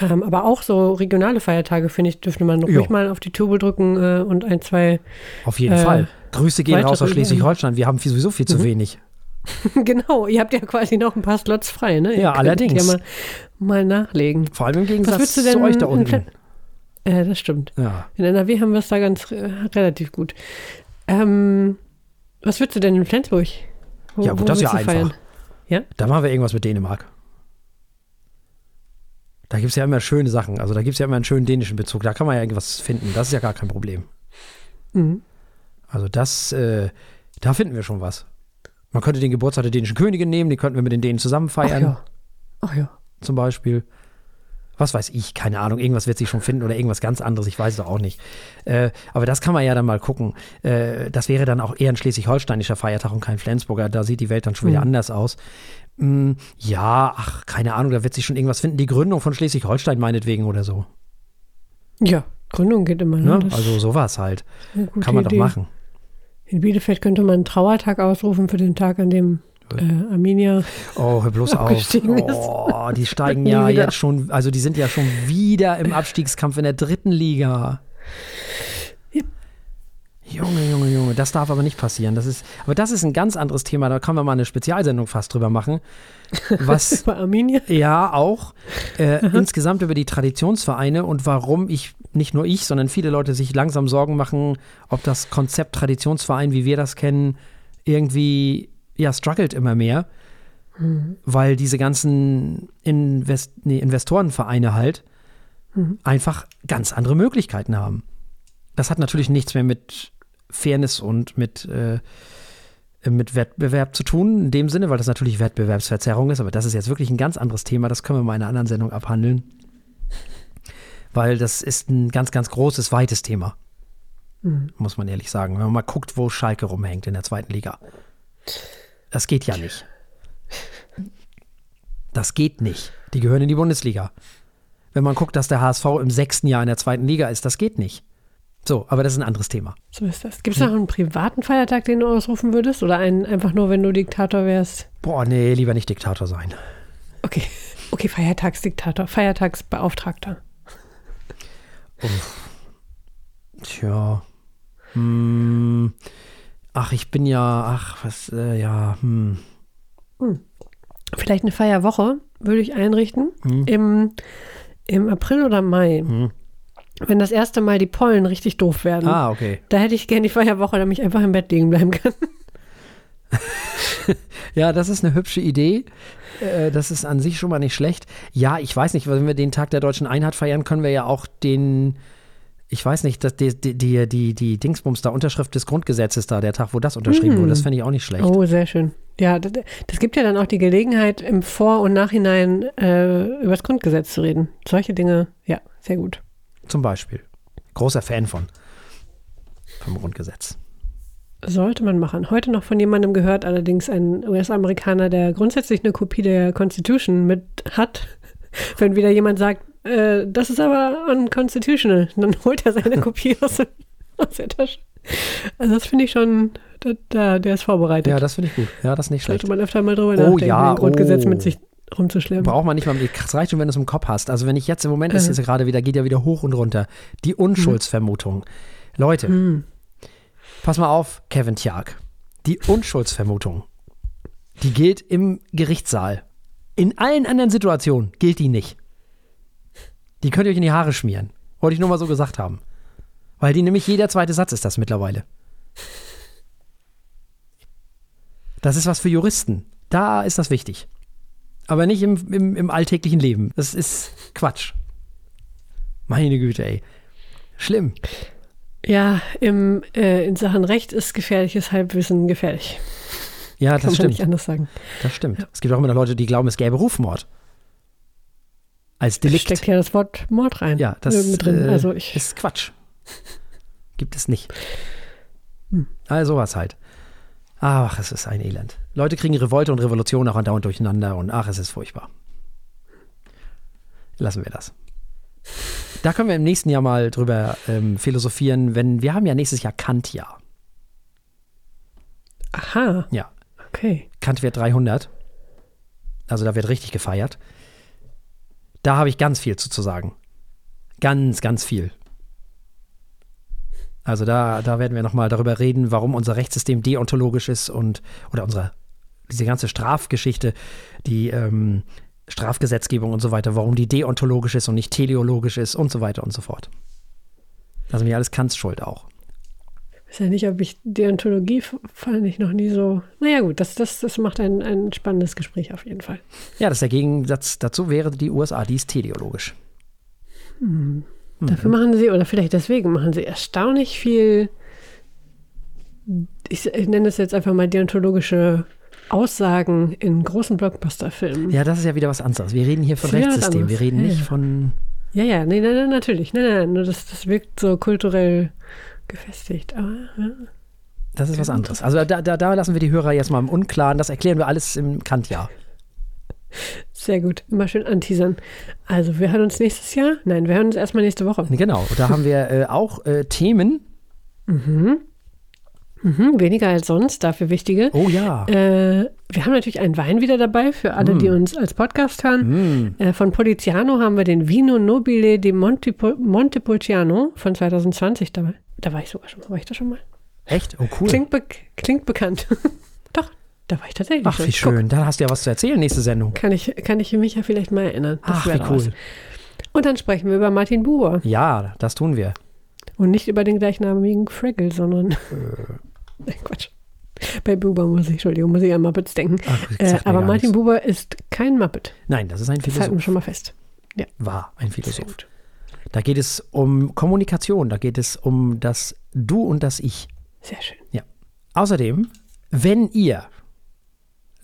Ähm, aber auch so regionale Feiertage, finde ich, dürfte man ruhig mal auf die Tube drücken äh, und ein, zwei. Auf jeden Äh, Fall. Grüße gehen raus aus Schleswig-Holstein. Wir haben viel- sowieso viel zu Mhm. wenig. genau, ihr habt ja quasi noch ein paar Slots frei, ne? Ihr Ja, allerdings. Ja mal, mal nachlegen. Vor allem im Gegensatz du zu denn euch da unten. Äh, das stimmt. Ja. In NRW haben wir es da ganz äh, relativ gut. Ähm, was würdest du denn in Flensburg? Wo, Ja, gut, wo das ist ja willst du einfach. Da machen wir irgendwas mit Dänemark. Da gibt es ja immer schöne Sachen. Also da gibt es ja immer einen schönen dänischen Bezug. Da kann man ja irgendwas finden. Das ist ja gar kein Problem. Mhm. Also das, äh, da finden wir schon was. Man könnte den Geburtstag der dänischen Königin nehmen, die könnten wir mit den Dänen zusammen Ach feiern, ja. Ach ja. zum Beispiel. Was weiß ich, keine Ahnung, irgendwas wird sich schon finden oder irgendwas ganz anderes, ich weiß es auch nicht. Äh, aber das kann man ja dann mal gucken. Äh, das wäre dann auch eher ein schleswig-holsteinischer Feiertag und kein Flensburger, da sieht die Welt dann schon wieder Mhm. anders aus. Mm, ja, ach, keine Ahnung, da wird sich schon irgendwas finden. Die Gründung von Schleswig-Holstein meinetwegen oder so. Ja, Gründung geht immer. Ne? Ne? Also sowas halt. Kann man Idee. doch machen. In Bielefeld könnte man einen Trauertag ausrufen für den Tag, an dem äh, Arminia. Oh, hör bloß auf. Oh, die steigen ja wieder. jetzt schon, also die sind ja schon wieder im Abstiegskampf in der dritten Liga. Junge, Junge, Junge, das darf aber nicht passieren. Das ist, aber das ist ein ganz anderes Thema, da können wir mal eine Spezialsendung fast drüber machen. Was Bei Arminia? ja auch äh, insgesamt über die Traditionsvereine und warum ich, nicht nur ich, sondern viele Leute sich langsam Sorgen machen, ob das Konzept Traditionsverein, wie wir das kennen, irgendwie ja struggelt immer mehr, weil diese ganzen Invest nee, Investorenvereine halt einfach ganz andere Möglichkeiten haben. Das hat natürlich nichts mehr mit Fairness und mit äh, mit Wettbewerb zu tun, in dem Sinne, weil das natürlich Wettbewerbsverzerrung ist, aber das ist jetzt wirklich ein ganz anderes Thema, das können wir mal in einer anderen Sendung abhandeln. Weil das ist ein ganz, ganz großes, weites Thema. Muss man ehrlich sagen. Wenn man mal guckt, wo Schalke rumhängt in der zweiten Liga. Das geht ja nicht. Das geht nicht. Die gehören in die Bundesliga. Wenn man guckt, dass der HSV im sechsten Jahr in der zweiten Liga ist, das geht nicht. So, aber das ist ein anderes Thema. So ist das. Gibt es noch einen privaten Feiertag, den du ausrufen würdest? Oder einen einfach nur, wenn du Diktator wärst? Boah, nee, lieber nicht Diktator sein. Okay. Okay, Feiertagsdiktator, Feiertagsbeauftragter. Tja. Hm. Ach, ich bin ja, ach, was, äh, ja, hm. Vielleicht eine Feierwoche würde ich einrichten. Hm. Im, Im April oder Mai. Wenn das erste Mal die Pollen richtig doof werden. Ah, okay. Da hätte ich gerne die Feierwoche, damit ich einfach im Bett liegen bleiben kann. Ja, das ist eine hübsche Idee. Äh, Das ist an sich schon mal nicht schlecht. Ja, ich weiß nicht, wenn wir den Tag der deutschen Einheit feiern, können wir ja auch den, ich weiß nicht, das, die, die, die, die, die Dingsbums da, Unterschrift des Grundgesetzes da, der Tag, wo das unterschrieben wurde, das fände ich auch nicht schlecht. Oh, sehr schön. Ja, das, das gibt ja dann auch die Gelegenheit, im Vor- und Nachhinein äh, über das Grundgesetz zu reden. Solche Dinge, ja, sehr gut. Zum Beispiel. Großer Fan von. Vom Grundgesetz. Sollte man machen. Heute noch von jemandem gehört, allerdings ein US-Amerikaner, der grundsätzlich eine Kopie der Constitution mit hat. Wenn wieder jemand sagt, äh, das ist aber unconstitutional, dann holt er seine Kopie aus, aus der Tasche. Also das finde ich schon, da, da, der ist vorbereitet. Ja, das finde ich gut. Ja, das ist nicht schlecht. Sollte man öfter mal drüber Oh, nachdenken, ja, Grundgesetz oh. mit sich rumzuschleppen. Braucht man nicht mal, es reicht schon, wenn du es im Kopf hast. Also wenn ich jetzt im Moment ist Äh. es ja gerade wieder, geht ja wieder hoch und runter. Die Unschuldsvermutung. Leute, Hm. pass mal auf, Kevin Tjark. Die Unschuldsvermutung, die gilt im Gerichtssaal. In allen anderen Situationen gilt die nicht. Die könnt ihr euch in die Haare schmieren. Wollte ich nur mal so gesagt haben. Weil die nämlich jeder zweite Satz ist das mittlerweile. Das ist was für Juristen. Da ist das wichtig. Aber nicht im, im, im alltäglichen Leben. Das ist Quatsch. Meine Güte, ey. Schlimm. Ja, im, äh, in Sachen Recht ist gefährliches Halbwissen gefährlich. Ja, Kann das man stimmt. nicht anders sagen. Das stimmt. Es gibt auch immer noch Leute, die glauben, es gäbe Rufmord. Als Delikt. Steckt ja das Wort Mord rein. Ja, das drin. äh, also ich, ist Quatsch. Gibt es nicht. Hm. Also sowas halt. Ach, es ist ein Elend. Leute kriegen Revolte und Revolution auch andauernd durcheinander und ach, es ist furchtbar. Lassen wir das. Da können wir im nächsten Jahr mal drüber ähm, philosophieren, wenn wir haben ja nächstes Jahr Kant-Jahr. aha, Ja, okay. Kant wird 300. Also da wird richtig gefeiert. Da habe ich ganz viel zu, zu sagen. Ganz, ganz viel. Also da, da werden wir nochmal darüber reden, warum unser Rechtssystem deontologisch ist und oder unsere diese ganze Strafgeschichte, die ähm, Strafgesetzgebung und so weiter, warum die deontologisch ist und nicht teleologisch ist und so weiter und so fort. Ist mir alles Kants Schuld auch. Ich weiß ja nicht, ob ich Deontologie fand ich noch nie so. Naja, gut, das, das, das macht ein, ein spannendes Gespräch auf jeden Fall. Ja, das der Gegensatz dazu wäre die USA, die ist teleologisch. Hm. Dafür machen sie, oder vielleicht deswegen machen sie erstaunlich viel, ich, ich nenne das jetzt einfach mal deontologische Aussagen in großen Blockbuster-Filmen. Ja, das ist ja wieder was anderes. Wir reden hier von Rechtssystem, wir reden ja, nicht ja. von. Ja, ja, nee, nein, nein, natürlich. Nein, nein, nur das, das wirkt so kulturell gefestigt. Aber, ja. Das ist was anderes. Also da, da, da lassen wir die Hörer jetzt mal im Unklaren. Das erklären wir alles im Kantjahr. Sehr gut, immer schön anteasern. Also, wir hören uns nächstes Jahr. Nein, wir hören uns erstmal nächste Woche. Genau, da haben wir äh, auch äh, Themen. Mhm. Mhm, weniger als sonst, dafür wichtige. Oh ja. Äh, wir haben natürlich einen Wein wieder dabei für alle, mm. die uns als Podcast hören. Mm. Äh, von Poliziano haben wir den Vino Nobile di Montepulciano von 2020 dabei. Da war ich sogar schon mal. War ich da schon mal? Echt? Oh, cool. Klingt, be klingt bekannt. Da war ich tatsächlich. Ach, wie schön. Dann hast du ja was zu erzählen, nächste Sendung. Kann ich, kann ich mich ja vielleicht mal erinnern. Das Ach, wie cool. Was. Und dann sprechen wir über Martin Buber. Ja, das tun wir. Und nicht über den gleichnamigen Fraggle, sondern. Äh. Nein, Quatsch. Bei Buber muss ich, Entschuldigung, muss ich an Muppets denken. Ach, äh, aber Martin nicht. Buber ist kein Muppet. Nein, das ist ein Philosoph. Das halten wir schon mal fest. Ja. War ein Philosoph. Da geht es um Kommunikation, da geht es um das Du und das Ich. Sehr schön. Ja. Außerdem, wenn ihr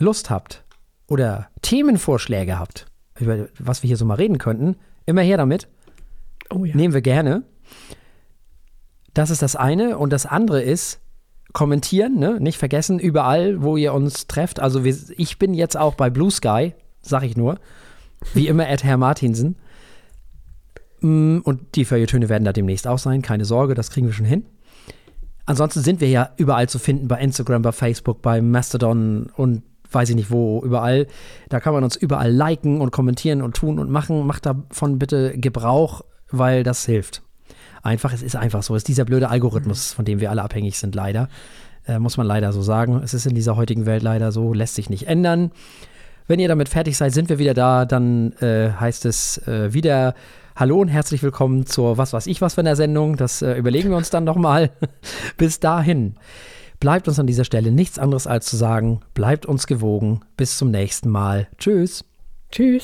Lust habt oder Themenvorschläge habt, über was wir hier so mal reden könnten, immer her damit. Oh ja. Nehmen wir gerne. Das ist das eine. Und das andere ist, kommentieren, ne? nicht vergessen, überall, wo ihr uns trefft. Also wir, ich bin jetzt auch bei Blue Sky, sag ich nur. Wie immer, at Herr Martinsen. Mm, und die Feuilletöne werden da demnächst auch sein, keine Sorge, das kriegen wir schon hin. Ansonsten sind wir ja überall zu finden, bei Instagram, bei Facebook, bei Mastodon und weiß ich nicht wo, überall. Da kann man uns überall liken und kommentieren und tun und machen. Macht davon bitte Gebrauch, weil das hilft. Einfach, es ist einfach so. Es ist dieser blöde Algorithmus, von dem wir alle abhängig sind, leider. Äh, muss man leider so sagen. Es ist in dieser heutigen Welt leider so, lässt sich nicht ändern. Wenn ihr damit fertig seid, sind wir wieder da. Dann äh, heißt es äh, wieder Hallo und herzlich willkommen zur Was weiß ich was für einer Sendung. Das äh, überlegen wir uns dann nochmal. Bis dahin bleibt uns an dieser Stelle nichts anderes als zu sagen, bleibt uns gewogen. Bis zum nächsten Mal. Tschüss. Tschüss.